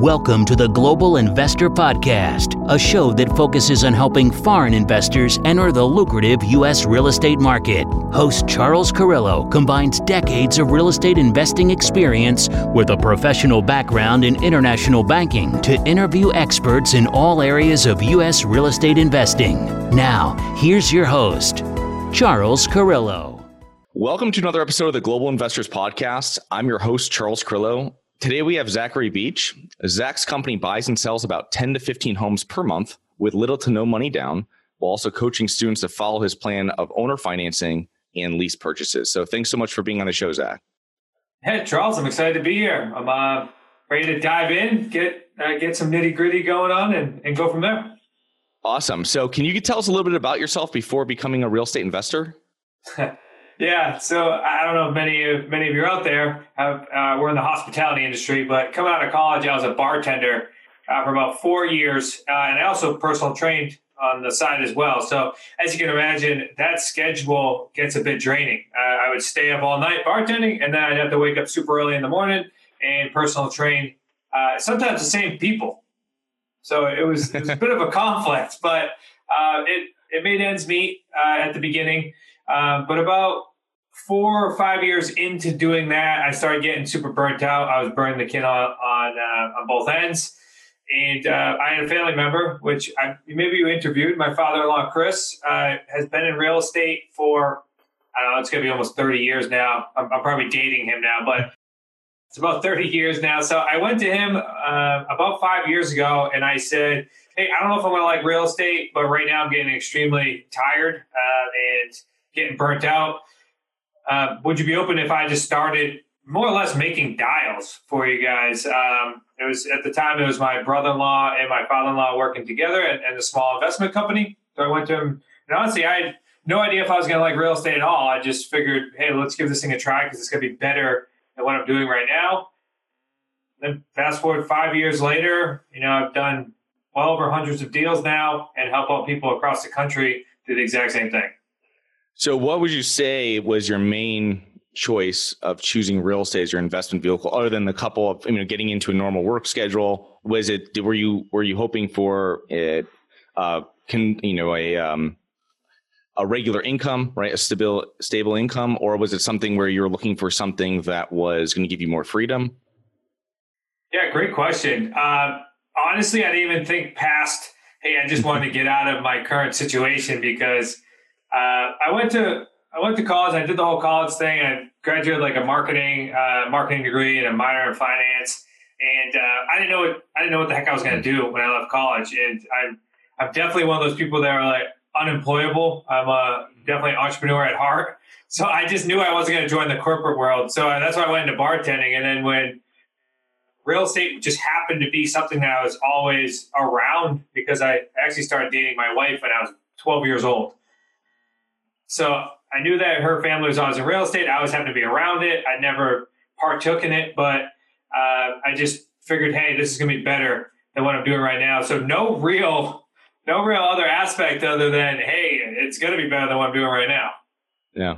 Welcome to the Global Investor Podcast, a show that focuses on helping foreign investors enter the lucrative U.S. real estate market. Host Charles Carrillo combines decades of real estate investing experience with a professional background in international banking to interview experts in all areas of U.S. real estate investing. Now, here's your host, Charles Carrillo. Welcome to another episode of the Global Investors Podcast. I'm your host, Charles Carrillo. Today we have Zachary Beach. Zach's company buys and sells about 10 to 15 homes per month with little to no money down, while also coaching students to follow his plan of owner financing and lease purchases. So thanks so much for being on the show, Zach. Hey, Charles, I'm excited to be here. I'm uh, ready to dive in, get uh, get some nitty gritty going on, and, and go from there. Awesome. So, can you tell us a little bit about yourself before becoming a real estate investor? Yeah, so I don't know if many of many of you out there have uh, we're in the hospitality industry, but coming out of college, I was a bartender uh, for about four years, uh, and I also personal trained on the side as well. So as you can imagine, that schedule gets a bit draining. Uh, I would stay up all night bartending, and then I'd have to wake up super early in the morning and personal train uh, sometimes the same people. So it was, it was a bit of a conflict, but uh, it it made ends meet at the beginning. but about four or five years into doing that, I started getting super burnt out. I was burning the kin on on, uh, on both ends, and uh, I had a family member, which I, maybe you interviewed. My father-in-law, Chris, uh, has been in real estate for I don't know. It's going to be almost thirty years now. I'm, I'm, probably dating him now, but it's about thirty years now. So I went to him uh, about five years ago, and I said. Hey, I don't know if I'm to like real estate, but right now I'm getting extremely tired uh, and getting burnt out uh, would you be open if I just started more or less making dials for you guys? Um, it was at the time it was my brother-in-law and my father-in-law working together and, and a small investment company. So I went to him, and honestly, I had no idea if I was going to like real estate at all. I just figured, hey, let's give this thing a try because it's going to be better than what I'm doing right now. Then fast forward five years later, you know, I've done well over hundreds of deals now and help out people across the country do the exact same thing. So, what would you say was your main choice of choosing real estate as your investment vehicle, other than the couple of you know getting into a normal work schedule? Was it were you were you hoping for it? Uh, can you know a um, a regular income, right? A stable stable income, or was it something where you were looking for something that was going to give you more freedom? Yeah, great question. Uh, honestly, I didn't even think past. Hey, I just wanted to get out of my current situation because uh, I went to I went to college. I did the whole college thing. I graduated like a marketing uh, marketing degree and a minor in finance. And uh, I didn't know what I didn't know what the heck I was going to do when I left college. And I'm I'm definitely one of those people that are like unemployable. I'm a definitely an entrepreneur at heart. So I just knew I wasn't going to join the corporate world. So that's why I went into bartending. And then when real estate just happened to be something that I was always around because I actually started dating my wife when I was 12 years old. So I knew that her family was always in real estate. I always happened to be around it. I never partook in it, but uh, I just figured, hey, this is going to be better than what I'm doing right now. So no real, no real other aspect other than, hey, it's going to be better than what I'm doing right now. Yeah,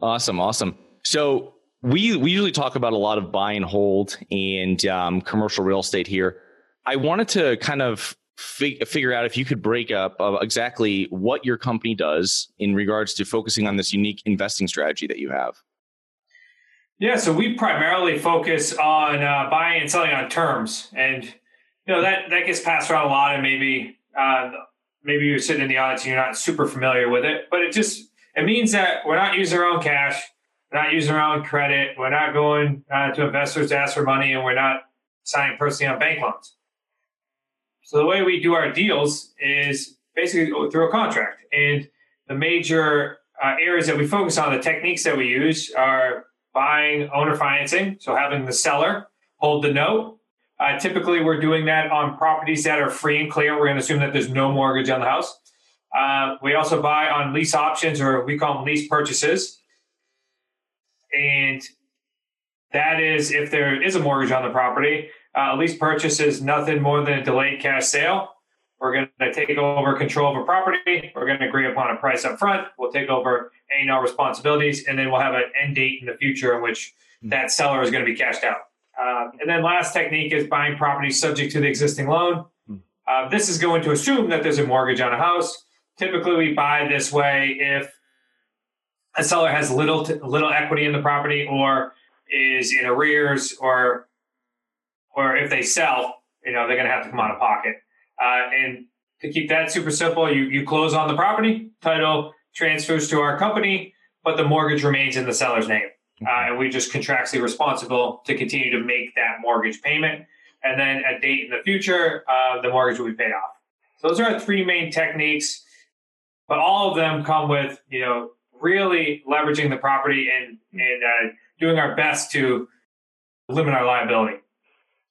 awesome, awesome. So we we usually talk about a lot of buy and hold and um, commercial real estate here. I wanted to kind of fig- figure out if you could break up uh, exactly what your company does in regards to focusing on this unique investing strategy that you have. Yeah, so we primarily focus on uh, buying and selling on terms, and you know that that gets passed around a lot, and maybe uh, maybe you're sitting in the audience and you're not super familiar with it, but it just it means that we're not using our own cash, we're not using our own credit, we're not going uh, to investors to ask for money, and we're not signing personally on bank loans. So the way we do our deals is basically through a contract. And the major uh, areas that we focus on, the techniques that we use are buying owner financing, so having the seller hold the note. Uh, typically, we're doing that on properties that are free and clear. We're going to assume that there's no mortgage on the house. Uh, we also buy on lease options, or we call them lease purchases. And that is if there is a mortgage on the property. Uh, lease purchase is nothing more than a delayed cash sale. We're going to take over control of a property. We're going to agree upon a price up front. We'll take over any and all responsibilities, and then we'll have an end date in the future in which that seller is going to be cashed out. Um, and then last technique is buying property subject to the existing loan. Hmm. Uh, this is going to assume that there's a mortgage on a house. Typically, we buy this way if a seller has little to, little equity in the property or is in arrears or or if they sell, you know, they're going to have to come out of pocket. Uh, and to keep that super simple, you, you close on the property, title transfers to our company, but the mortgage remains in the seller's name. Uh, and we just contractually responsible to continue to make that mortgage payment. And then a date in the future, uh, the mortgage will be paid off. So those are our three main techniques, but all of them come with, you know, really leveraging the property and, and uh, doing our best to limit our liability.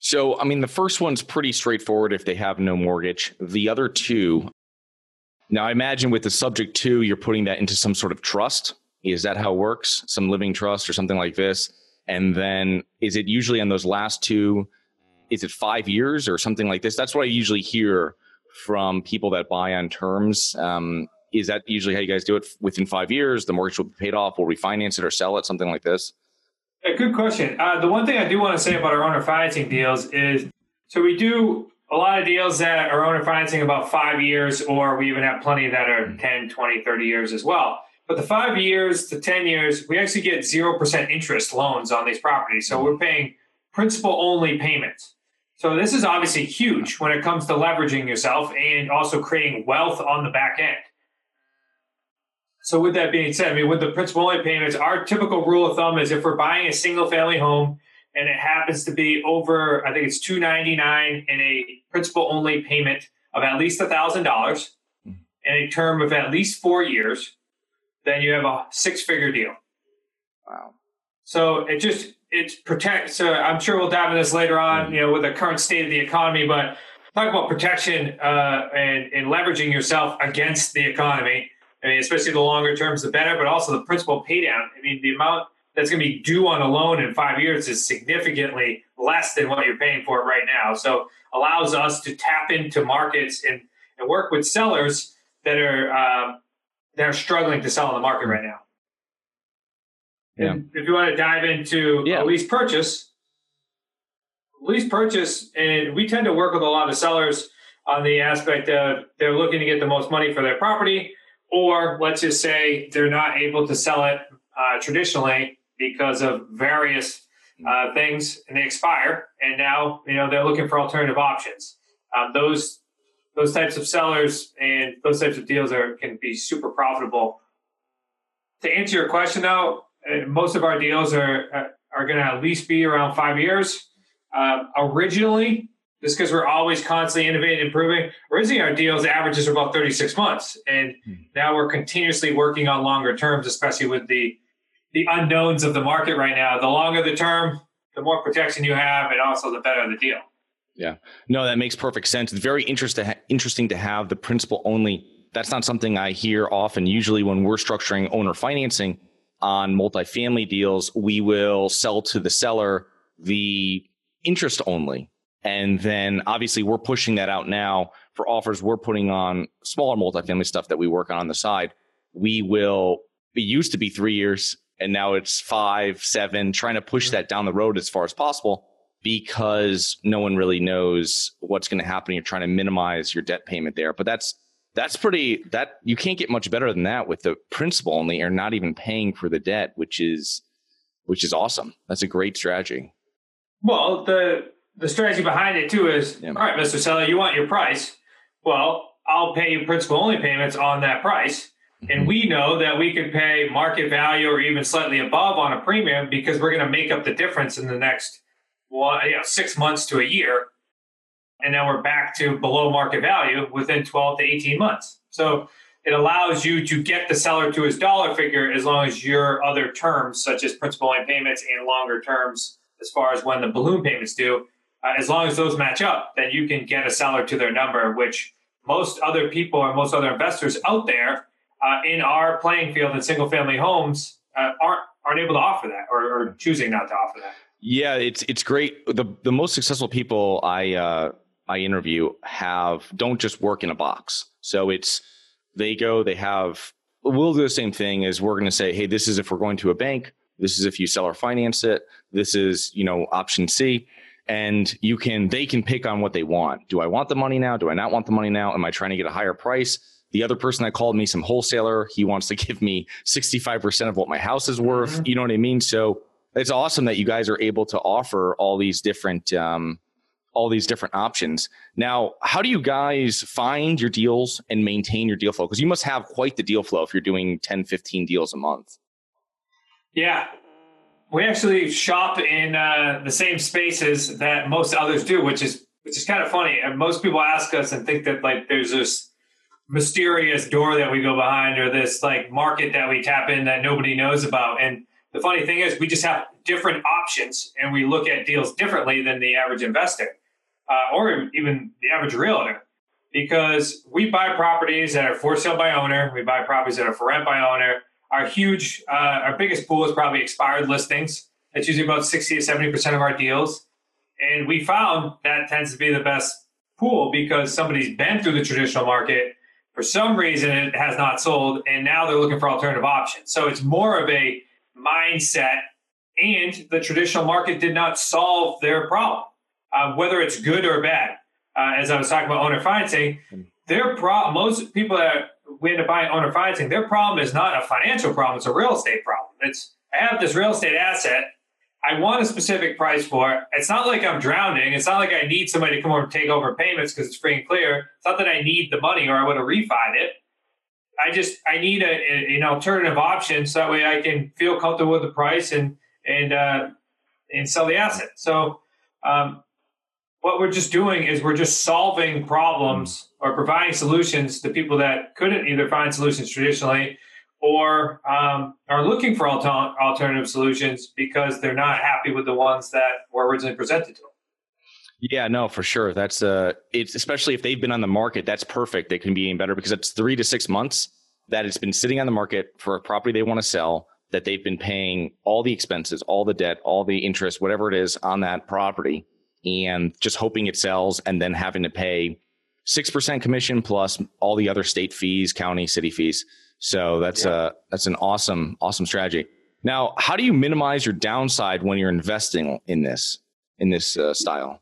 So, I mean, the first one's pretty straightforward if they have no mortgage. The other two, now I imagine with the subject to, you're putting that into some sort of trust. Is that how it works? Some living trust or something like this? And then is it usually on those last two? Is it five years or something like this? That's what I usually hear from people that buy on terms. Um, is that usually how you guys do it? Within five years, the mortgage will be paid off. We'll refinance it or sell it, something like this. A good question. Uh, the one thing I do want to say about our owner financing deals is so we do a lot of deals that are owner financing about five years, or we even have plenty that are 10, 20, 30 years as well. But the five years to 10 years, we actually get 0% interest loans on these properties. So we're paying principal only payments. So this is obviously huge when it comes to leveraging yourself and also creating wealth on the back end. So with that being said, I mean, with the principal only payments, our typical rule of thumb is if we're buying a single family home and it happens to be over, I think it's two ninety nine in a principal only payment of at least thousand dollars and a term of at least four years, then you have a six figure deal. Wow. So it just it protects. So I'm sure we'll dive into this later on, you know, with the current state of the economy, but talk about protection uh, and, and leveraging yourself against the economy I mean, especially the longer terms, the better, but also the principal pay down. I mean, the amount that's going to be due on a loan in five years is significantly less than what you're paying for it right now. So allows us to tap into markets and, and work with sellers that are um, that are struggling to sell on the market right now. Yeah. And if you want to dive into yeah. a lease purchase, lease purchase, and we tend to work with a lot of sellers on the aspect of they're looking to get the most money for their property or let's just say they're not able to sell it uh, traditionally because of various uh, things and they expire and now you know they're looking for alternative options. Um, those those types of sellers and those types of deals are can be super profitable. To answer your question though uh, most of our deals are uh, are going to at least be around five years. Uh, originally just because we're always constantly innovating, and improving. Originally, our deals averages are about 36 months, and hmm. now we're continuously working on longer terms, especially with the the unknowns of the market right now. The longer the term, the more protection you have, and also the better the deal. Yeah, no, that makes perfect sense. It's very interesting interesting to have the principal only. That's not something I hear often. Usually, when we're structuring owner financing on multifamily deals, we will sell to the seller the interest only and then obviously we're pushing that out now for offers we're putting on smaller multifamily stuff that we work on on the side. We will, it used to be three years and now it's five, seven, trying to push that down the road as far as possible because no one really knows what's going to happen. You're trying to minimize your debt payment there. But that's, that's pretty, that you can't get much better than that with the principal only or not even paying for the debt, which is, which is awesome. That's a great strategy. Well, the the strategy behind it too is yeah. all right, Mr. Seller, you want your price. Well, I'll pay you principal only payments on that price. And mm-hmm. we know that we could pay market value or even slightly above on a premium because we're going to make up the difference in the next well, you know, six months to a year. And then we're back to below market value within 12 to 18 months. So it allows you to get the seller to his dollar figure as long as your other terms, such as principal only payments and longer terms, as far as when the balloon payments due, uh, as long as those match up, then you can get a seller to their number, which most other people and most other investors out there uh, in our playing field in single family homes uh, aren't aren't able to offer that or, or, choosing not to offer that. Yeah, it's it's great. The the most successful people I uh, I interview have don't just work in a box. So it's they go, they have we'll do the same thing as we're going to say, hey, this is if we're going to a bank, This is if you sell or finance it. This is, you know, option C. And you can, they can pick on what they want. Do I want the money now? Do I not want the money now? Am I trying to get a higher price? The other person that called me, some wholesaler, he wants to give me 65% of what my house is worth. Mm-hmm. You know what I mean? So it's awesome that you guys are able to offer all these different, um, all these different options. Now, how do you guys find your deals and maintain your deal flow? Because you must have quite the deal flow if you're doing 10, 15 deals a month. Yeah. We actually shop in uh, the same spaces that most others do, which is which is kind of funny. And most people ask us and think that like there's this mysterious door that we go behind or this like market that we tap in that nobody knows about. And the funny thing is, we just have different options and we look at deals differently than the average investor uh, or even the average realtor because we buy properties that are for sale by owner, we buy properties that are for rent by owner. Our huge, uh, our biggest pool is probably expired listings. That's usually about 60 to 70% of our deals. And we found that tends to be the best pool because somebody's been through the traditional market. For some reason, it has not sold, and now they're looking for alternative options. So it's more of a mindset, and the traditional market did not solve their problem uh, whether it's good or bad. Uh, as I was talking about owner financing, their pro- most people that we end up buying owner financing, their problem is not a financial problem; it's a real estate problem. It's I have this real estate asset. I want a specific price for it. It's not like I'm drowning. It's not like I need somebody to come over and take over payments because it's free and clear. It's not that I need the money or I would have refied it. I just I need a, a, an alternative option so that way I can feel comfortable with the price and and uh, and sell the asset. So um, what we're just doing is we're just solving problems or providing solutions to people that couldn't either find solutions traditionally or um, are looking for alter- alternative solutions because they're not happy with the ones that were originally presented to them. Yeah, no, for sure. That's uh, it's especially if they've been on the market. That's perfect. They can be even better because it's three to six months that it's been sitting on the market for a property they want to sell. That they've been paying all the expenses, all the debt, all the interest, whatever it is on that property, and just hoping it sells and then having to pay 6% commission plus all the other state fees, county, city fees. So that's yeah. a, that's an awesome, awesome strategy. Now, how do you minimize your downside when you're investing in this, in this uh, style?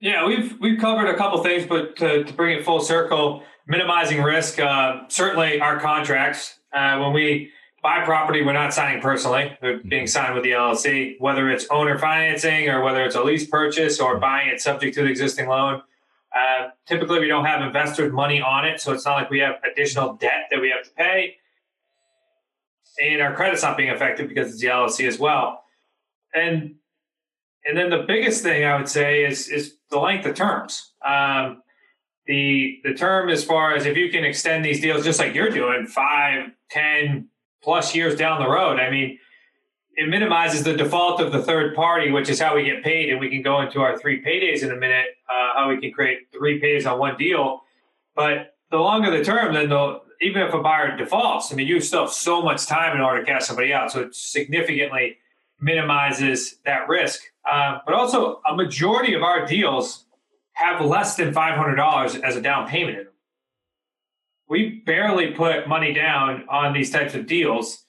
Yeah, we've, we've covered a couple things, but to, to bring it full circle, minimizing risk, uh, certainly our contracts, uh, when we, buy property we're not signing personally. They're mm-hmm. being signed with the LLC, whether it's owner financing or whether it's a lease purchase or buying it subject to the existing loan. Uh, typically, we don't have investors' money on it, so it's not like we have additional debt that we have to pay. And our credit's not being affected because it's the LLC as well. And and then the biggest thing I would say is is the length of terms. Um, the the term as far as if you can extend these deals just like you're doing, five, ten, plus years down the road. I mean, it minimizes the default of the third party, which is how we get paid. And we can go into our three paydays in a minute, uh, how we can create three pays on one deal. But the longer the term, then the, even if a buyer defaults, I mean, you still have so much time in order to cash somebody out. So it significantly minimizes that risk. Uh, but also, a majority of our deals have less than $500 as a down payment we barely put money down on these types of deals.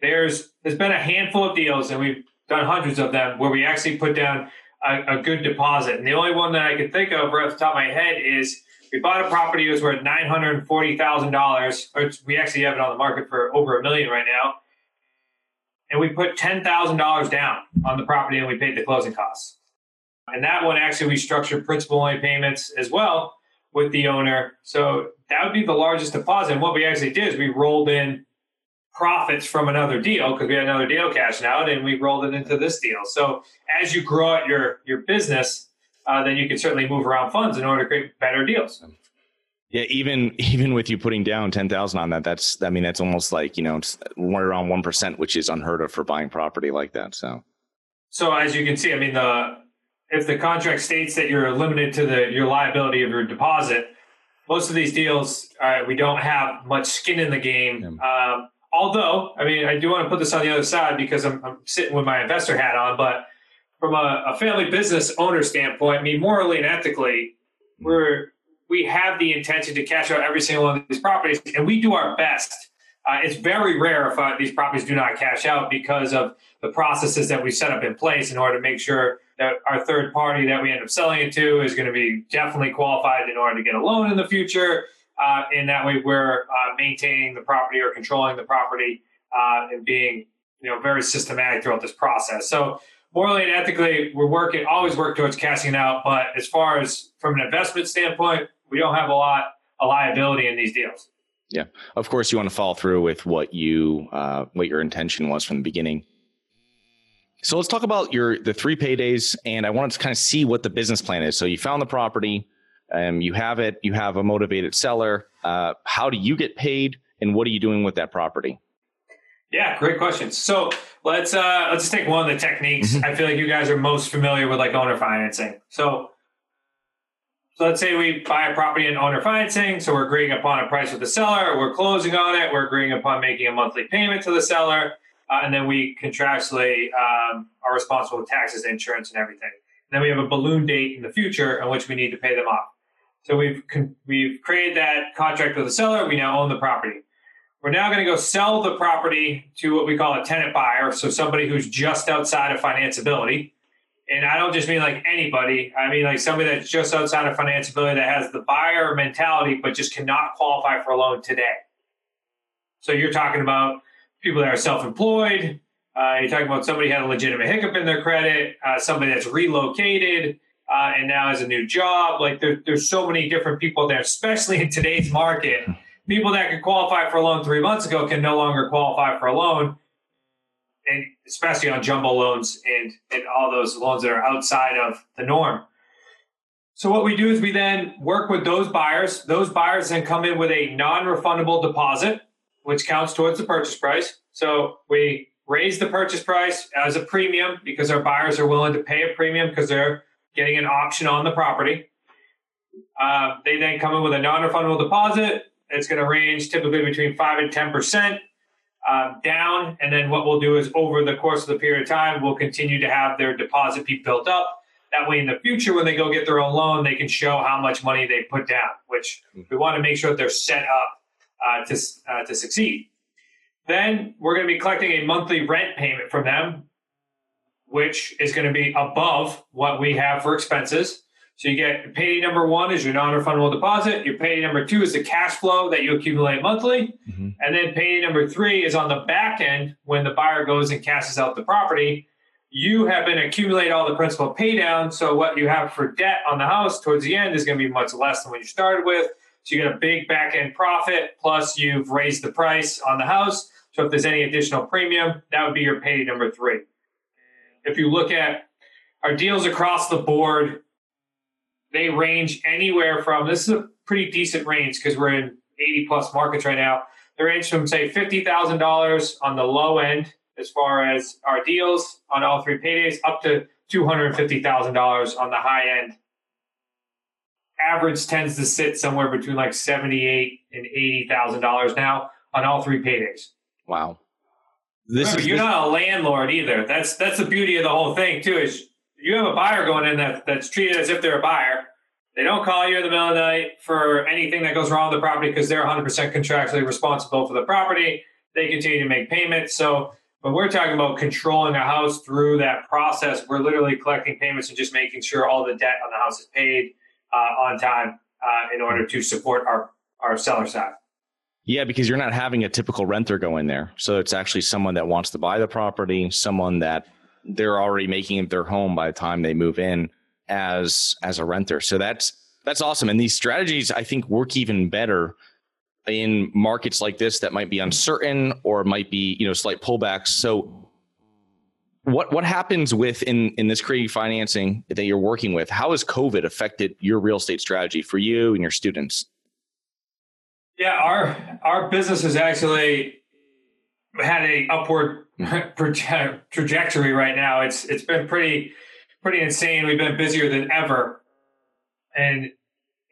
There's there's been a handful of deals, and we've done hundreds of them where we actually put down a, a good deposit. And the only one that I can think of right off the top of my head is we bought a property that was worth nine hundred and forty thousand dollars. We actually have it on the market for over a million right now, and we put ten thousand dollars down on the property, and we paid the closing costs. And that one actually we structured principal only payments as well with the owner. So that would be the largest deposit. And what we actually did is we rolled in profits from another deal because we had another deal cashing out and we rolled it into this deal. So as you grow out your your business, uh, then you can certainly move around funds in order to create better deals. Yeah, even even with you putting down ten thousand on that, that's I mean that's almost like you know around one percent, which is unheard of for buying property like that. So, so as you can see, I mean the if the contract states that you're limited to the your liability of your deposit, most of these deals uh, we don't have much skin in the game. Yeah. Um, although, I mean, I do want to put this on the other side because I'm, I'm sitting with my investor hat on, but from a, a, family business owner standpoint, I mean, morally and ethically, we're we have the intention to cash out every single one of these properties, and we do our best Uh, it's very rare if uh, these properties do not cash out because of the processes that we set up in place in order to make sure that our third party that we end up selling it to is going to be definitely qualified in order to get a loan in the future. Uh, and that way we're uh, maintaining the property or controlling the property uh, and being you know very systematic throughout this process. So morally and ethically, we're working always work towards cashing out. But as far as from an investment standpoint, we don't have a lot of liability in these deals. Yeah, of course, you want to follow through with what you uh, what your intention was from the beginning. So let's talk about your the three paydays, and I wanted to kind of see what the business plan is. So you found the property, um, you have it, you have a motivated seller. Uh, how do you get paid, and what are you doing with that property? Yeah, great questions. So let's uh, let's just take one of the techniques. Mm-hmm. I feel like you guys are most familiar with like owner financing. So so let's say we buy a property in owner financing. So we're agreeing upon a price with the seller. We're closing on it. We're agreeing upon making a monthly payment to the seller. Uh, and then we contractually um, are responsible for taxes, insurance, and everything. And then we have a balloon date in the future on which we need to pay them off. So we've con- we've created that contract with the seller. We now own the property. We're now going to go sell the property to what we call a tenant buyer, so somebody who's just outside of financeability. And I don't just mean like anybody. I mean like somebody that's just outside of financeability that has the buyer mentality, but just cannot qualify for a loan today. So you're talking about people that are self-employed. Uh, you're talking about somebody had a legitimate hiccup in their credit, uh, somebody that's relocated uh, and now has a new job. Like there, there's so many different people there, especially in today's market. People that could qualify for a loan three months ago can no longer qualify for a loan, and especially on jumbo loans and and all those loans that are outside of the norm. So what we do is we then work with those buyers. Those buyers then come in with a non-refundable deposit which counts towards the purchase price. So we raise the purchase price as a premium because our buyers are willing to pay a premium because they're getting an option on the property. Uh, they then come in with a non-refundable deposit. It's going to range typically between five and ten percent uh, down, and then what we'll do is over the course of the period of time, we'll continue to have their deposit be built up. That way, in the future, when they go get their own loan, they can show how much money they put down. Which we want to make sure that they're set up uh, to, uh, to succeed. Then we're going to be collecting a monthly rent payment from them, which is going to be above what we have for expenses. So you get payday number one is your non-refundable deposit. Your payday number two is the cash flow that you accumulate monthly, mm-hmm. and then payday number three is on the back end when the buyer goes and cashes out the property. You have been accumulate all the principal pay down. So what you have for debt on the house towards the end is going to be much less than what you started with. So you get a big back end profit, plus you've raised the price on the house. So if there's any additional premium, that would be your pay number three. If you look at our deals across the board, they range anywhere from this is a pretty decent range because we're in 80 plus markets right now. They range from say $50,000 on the low end as far as our deals on all three paydays up to $250,000 on the high end average tends to sit somewhere between like seventy-eight and eighty thousand dollars now on all three paydays. Wow. This Remember, is, you're this... not a landlord either. That's that's the beauty of the whole thing too. Is you have a buyer going in that, that's treated as if they're a buyer. They don't call you in the middle of the night for anything that goes wrong with the property because they're 100% contractually responsible for the property. They continue to make payments. So when we're talking about controlling a house through that process, we're literally collecting payments and just making sure all the debt on the house is paid uh, on time uh, in order to support our, our seller side. Yeah, because you're not having a typical renter go in there. So it's actually someone that wants to buy the property, someone that they're already making it their home by the time they move in as as a renter. So that's that's awesome. And these strategies I think work even better in markets like this that might be uncertain or might be, you know, slight pullbacks. So what what happens with in in this creative financing that you're working with? How has COVID affected your real estate strategy for you and your students? Yeah, our our business has actually had a upward. trajectory right now. It's it's been pretty pretty insane. We've been busier than ever, and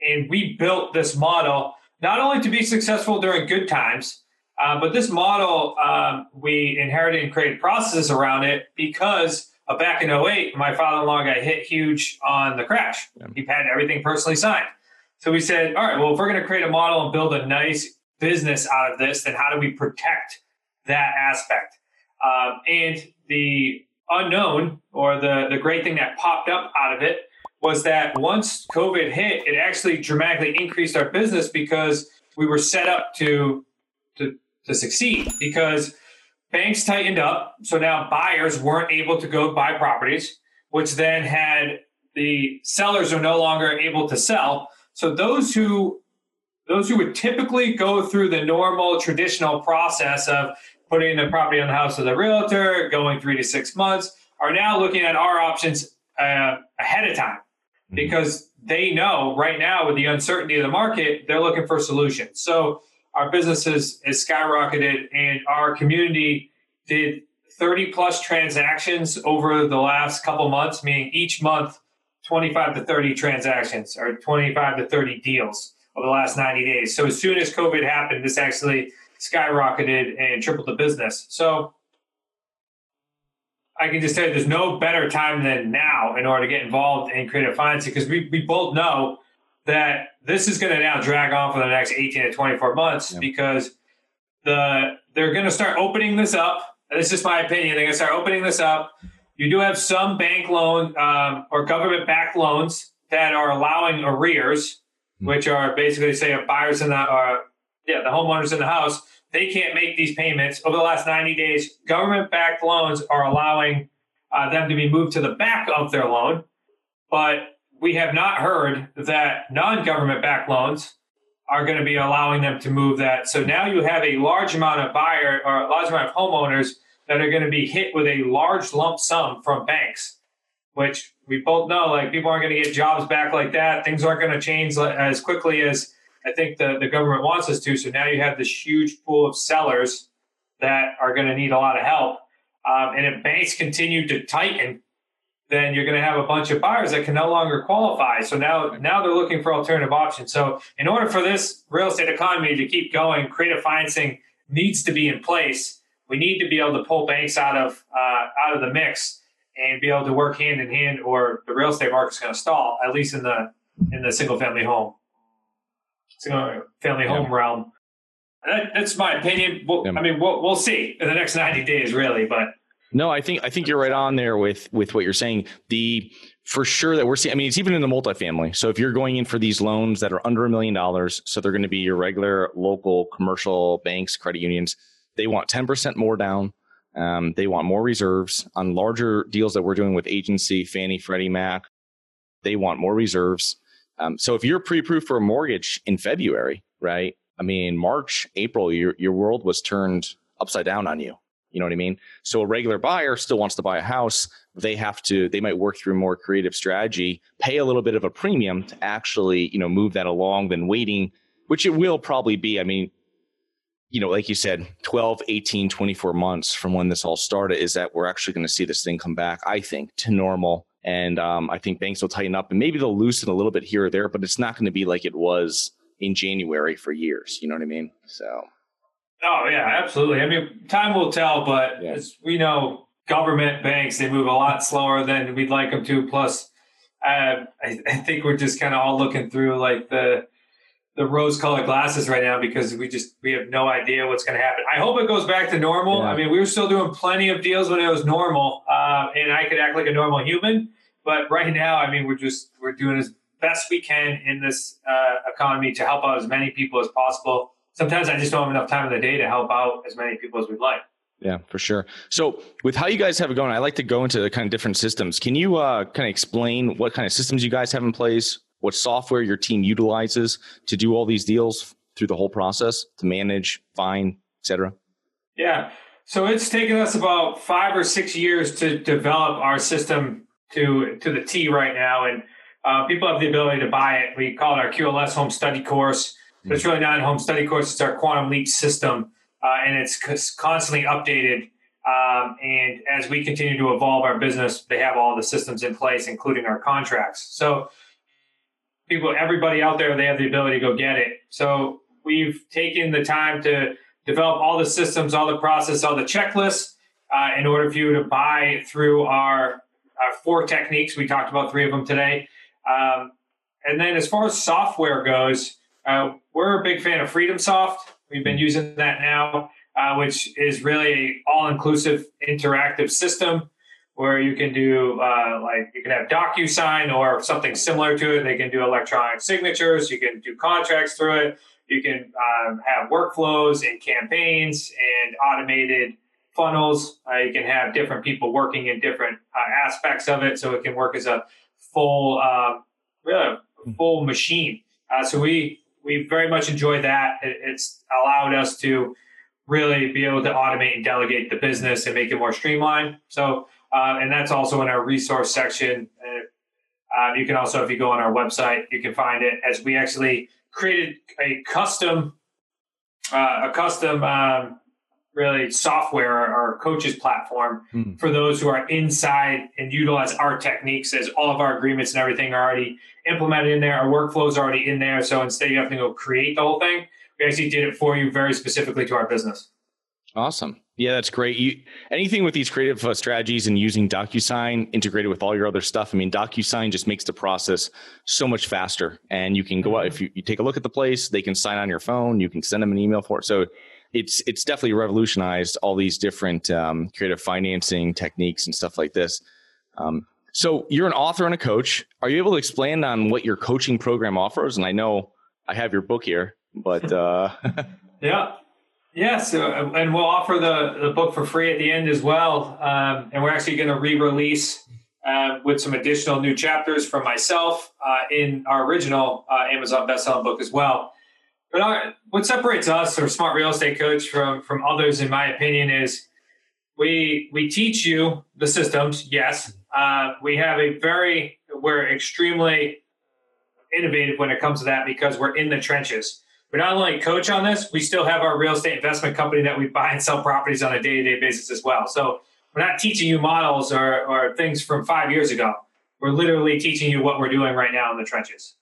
and we built this model not only to be successful during good times, uh, but this model, um, we inherited and created processes around it because uh, back in 08, my father in law got hit huge on the crash. Yeah. He had everything personally signed. So we said, all right, well, if we're going to create a model and build a nice, business out of this, then how do we protect that aspect? Um, and the unknown or the, the great thing that popped up out of it was that once COVID hit, it actually dramatically increased our business because we were set up to, to, to succeed because banks tightened up. So now buyers weren't able to go buy properties, which then had the sellers are no longer able to sell. So those who those who would typically go through the normal traditional process of putting the property on the house of the realtor, going three to six months, are now looking at our options uh, ahead of time mm-hmm. because they know right now with the uncertainty of the market, they're looking for solutions. So our business has, has skyrocketed and our community did 30 plus transactions over the last couple months, meaning each month 25 to 30 transactions or 25 to 30 deals over the last 90 days. So as soon as COVID happened, this actually skyrocketed and tripled the business. So I can just tell you there's no better time than now in order to get involved in creative financing because we, we both know that this is going to now drag on for the next 18 to 24 months yeah. because the they're going to start opening this up. This is just my opinion. They're going to start opening this up. You do have some bank loan um, or government backed loans that are allowing arrears, mm-hmm. which are basically say buyers in the or yeah the homeowners in the house they can't make these payments over the last 90 days. Government backed loans are allowing uh, them to be moved to the back of their loan, but we have not heard that non government backed loans are going to be allowing them to move that. So now you have a large amount of buyer or a large amount of homeowners that are going to be hit with a large lump sum from banks, which we both know like people aren't going to get jobs back like that. Things aren't going to change as quickly as I think the, the government wants us to. So now you have this huge pool of sellers that are going to need a lot of help. Um, and if banks continue to tighten, then you're going to have a bunch of buyers that can no longer qualify. So now, now they're looking for alternative options. So in order for this real estate economy to keep going, creative financing needs to be in place. We need to be able to pull banks out of uh, out of the mix and be able to work hand in hand, or the real estate market's going to stall. At least in the in the single family home family home yeah. realm. That, that's my opinion. Well, yeah. I mean, we'll, we'll see in the next 90 days, really. But no, I think I think you're right on there with with what you're saying. The for sure that we're seeing. I mean, it's even in the multifamily. So if you're going in for these loans that are under a million dollars, so they're going to be your regular local commercial banks, credit unions. They want 10% more down. Um, they want more reserves on larger deals that we're doing with agency, Fannie, Freddie Mac. They want more reserves. Um, so if you're pre-approved for a mortgage in February, right? I mean, March, April, your your world was turned upside down on you. You know what I mean? So a regular buyer still wants to buy a house. They have to, they might work through more creative strategy, pay a little bit of a premium to actually, you know, move that along than waiting, which it will probably be. I mean, you know, like you said, 12, 18, 24 months from when this all started is that we're actually going to see this thing come back, I think, to normal and um, I think banks will tighten up and maybe they'll loosen a little bit here or there, but it's not going to be like it was in January for years. You know what I mean? So. Oh yeah, absolutely. I mean, time will tell, but yeah. as we know, government banks they move a lot slower than we'd like them to. Plus, uh, I, I think we're just kind of all looking through like the the rose colored glasses right now because we just we have no idea what's going to happen. I hope it goes back to normal. Yeah. I mean, we were still doing plenty of deals when it was normal, uh, and I could act like a normal human. But right now, I mean, we're just we're doing as best we can in this uh, economy to help out as many people as possible. Sometimes I just don't have enough time in the day to help out as many people as we'd like. Yeah, for sure. So, with how you guys have it going, I like to go into the kind of different systems. Can you uh, kind of explain what kind of systems you guys have in place? What software your team utilizes to do all these deals through the whole process to manage, find, etc. Yeah. So it's taken us about five or six years to develop our system to to the T right now, and uh, people have the ability to buy it. We call it our QLS Home Study Course, but it's really not a home study course. It's our Quantum Leap system, uh, and it's constantly updated. Um, and as we continue to evolve our business, they have all the systems in place, including our contracts. So people, everybody out there, they have the ability to go get it. So we've taken the time to develop all the systems, all the process, all the checklists uh, in order for you to buy through our, our, four techniques. We talked about three of them today. Um, and then as far as software goes, uh, we're a big fan of FreedomSoft. We've been using that now, uh, which is really a all-inclusive interactive system where you can do uh, like you can have DocuSign or something similar to it. They can do electronic signatures. You can do contracts through it. You can um, have workflows and campaigns and automated funnels. Uh, you can have different people working in different uh, aspects of it, so it can work as a full, uh, really full machine. Uh, so we we very much enjoyed that. It, it's allowed us to really be able to automate and delegate the business and make it more streamlined. So uh, and that's also in our resource section. Uh, you can also, if you go on our website, you can find it as we actually created a custom, uh, a custom, um, really software our coaches platform hmm. for those who are inside and utilize our techniques as all of our agreements and everything are already implemented in there. Our workflows is already in there. So instead you have to go create the whole thing, we actually did it for you very specifically to our business. Awesome. Yeah, that's great. You, anything with these creative uh, strategies and using DocuSign integrated with all your other stuff. I mean, DocuSign just makes the process so much faster. And you can go out if you, you take a look at the place, they can sign on your phone. You can send them an email for it. So it's it's definitely revolutionized all these different um, creative financing techniques and stuff like this. Um, so you're an author and a coach. Are you able to explain on what your coaching program offers? And I know I have your book here, but uh, yeah. Yeah, so and we'll offer the, the book for free at the end as well. Um, and we're actually going to re-release uh, with some additional new chapters from myself uh, in our original uh, Amazon bestselling book as well. But our, what separates us or Smart Real Estate Coach from from others, in my opinion, is we we teach you the systems. Yes, uh, we have a very we're extremely innovative when it comes to that because we're in the trenches we not only coach on this, we still have our real estate investment company that we buy and sell properties on a day to day basis as well. So we're not teaching you models or, or things from five years ago. We're literally teaching you what we're doing right now in the trenches.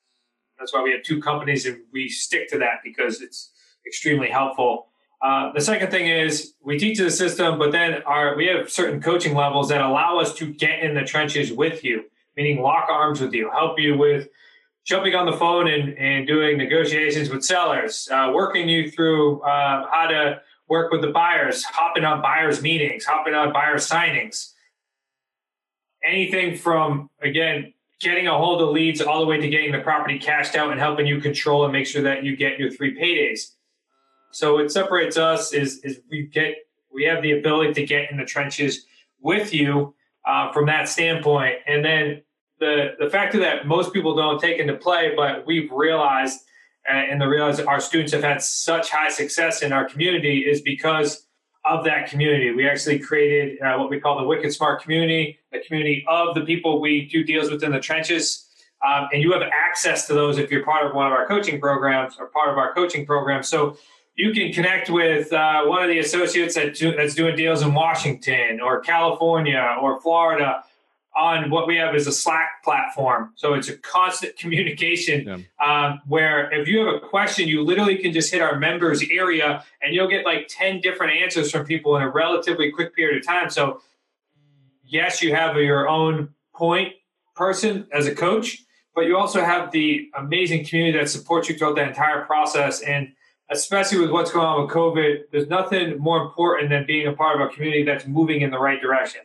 That's why we have two companies and we stick to that because it's extremely helpful. Uh, the second thing is we teach the system, but then our, we have certain coaching levels that allow us to get in the trenches with you, meaning lock arms with you, help you with jumping on the phone and, and doing negotiations with sellers, uh, working you through uh, how to work with the buyers, hopping on buyers' meetings, hopping on buyer signings. Anything from, again, getting a hold of leads all the way to getting the property cashed out and helping you control and make sure that you get your three paydays. So what separates us is, is we get we have the ability to get in the trenches with you uh, from that standpoint, and then the the factor that most people don't take into play, but we've realized uh, and the realize our students have had such high success in our community is because of that community. We actually created uh, what we call the Wicked Smart community, the community of the people we do deals with in the trenches. Um, and you have access to those if you're part of one of our coaching programs or part of our coaching program. So you can connect with uh, one of the associates that do, that's doing deals in Washington or California or Florida on what we have is a Slack platform. So it's a constant communication yeah. um, where if you have a question, you literally can just hit our members area and you'll get like 10 different answers from people in a relatively quick period of time. So, yes, you have your own point person as a coach, but you also have the amazing community that supports you throughout the entire process. And especially with what's going on with COVID, there's nothing more important than being a part of a community that's moving in the right direction.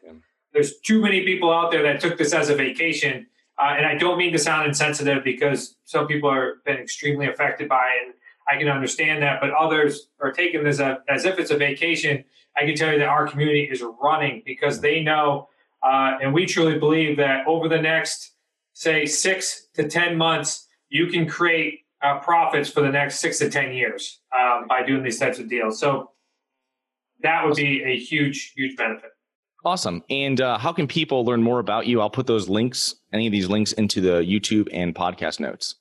There's too many people out there that took this as a vacation. Uh, and I don't mean to sound insensitive because some people are been extremely affected by it. And I can understand that, but others are taking this as, as if it's a vacation. I can tell you that our community is running because they know, uh, and we truly believe that over the next, say, six to 10 months, you can create uh, profits for the next six to 10 years um, by doing these types of deals. So that would be a huge, huge benefit. Awesome. And uh, how can people learn more about you? I'll put those links, any of these links, into the YouTube and podcast notes.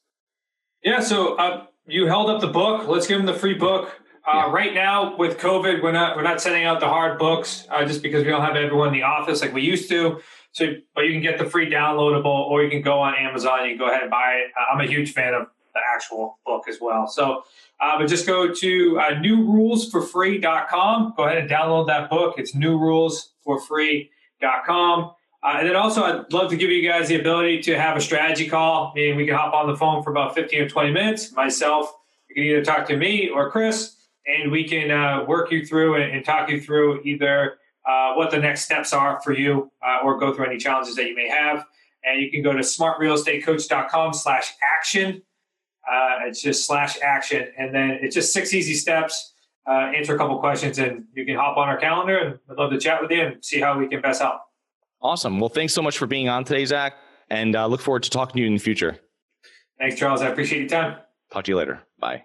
Yeah. So uh, you held up the book. Let's give them the free book. Uh, yeah. Right now, with COVID, we're not we're not sending out the hard books uh, just because we don't have everyone in the office like we used to. So, but you can get the free downloadable, or you can go on Amazon. You can go ahead and buy it. I'm a huge fan of the actual book as well. So, uh, but just go to uh, newrulesforfree.com. Go ahead and download that book. It's newrulesforfree.com. Uh, and then also, I'd love to give you guys the ability to have a strategy call. Meaning we can hop on the phone for about 15 or 20 minutes. Myself, you can either talk to me or Chris, and we can uh, work you through and, and, talk you through either uh, what the next steps are for you uh, or go through any challenges that you may have. And you can go to smartrealestatecoach.com slash action. Uh, it's just slash action. And then it's just six easy steps. Uh, answer a couple questions and you can hop on our calendar and we'd love to chat with you and see how we can best help. Awesome. Well, thanks so much for being on today, Zach, and uh, look forward to talking to you in the future. Thanks, Charles. I appreciate your time. Talk to you later. Bye.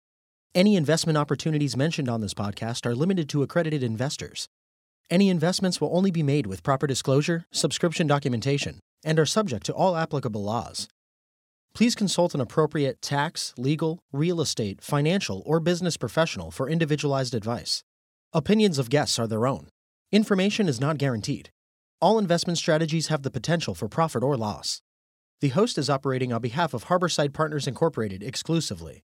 Any investment opportunities mentioned on this podcast are limited to accredited investors. Any investments will only be made with proper disclosure, subscription documentation, and are subject to all applicable laws. Please consult an appropriate tax, legal, real estate, financial, or business professional for individualized advice. Opinions of guests are their own. Information is not guaranteed. All investment strategies have the potential for profit or loss. The host is operating on behalf of Harborside Partners Incorporated exclusively.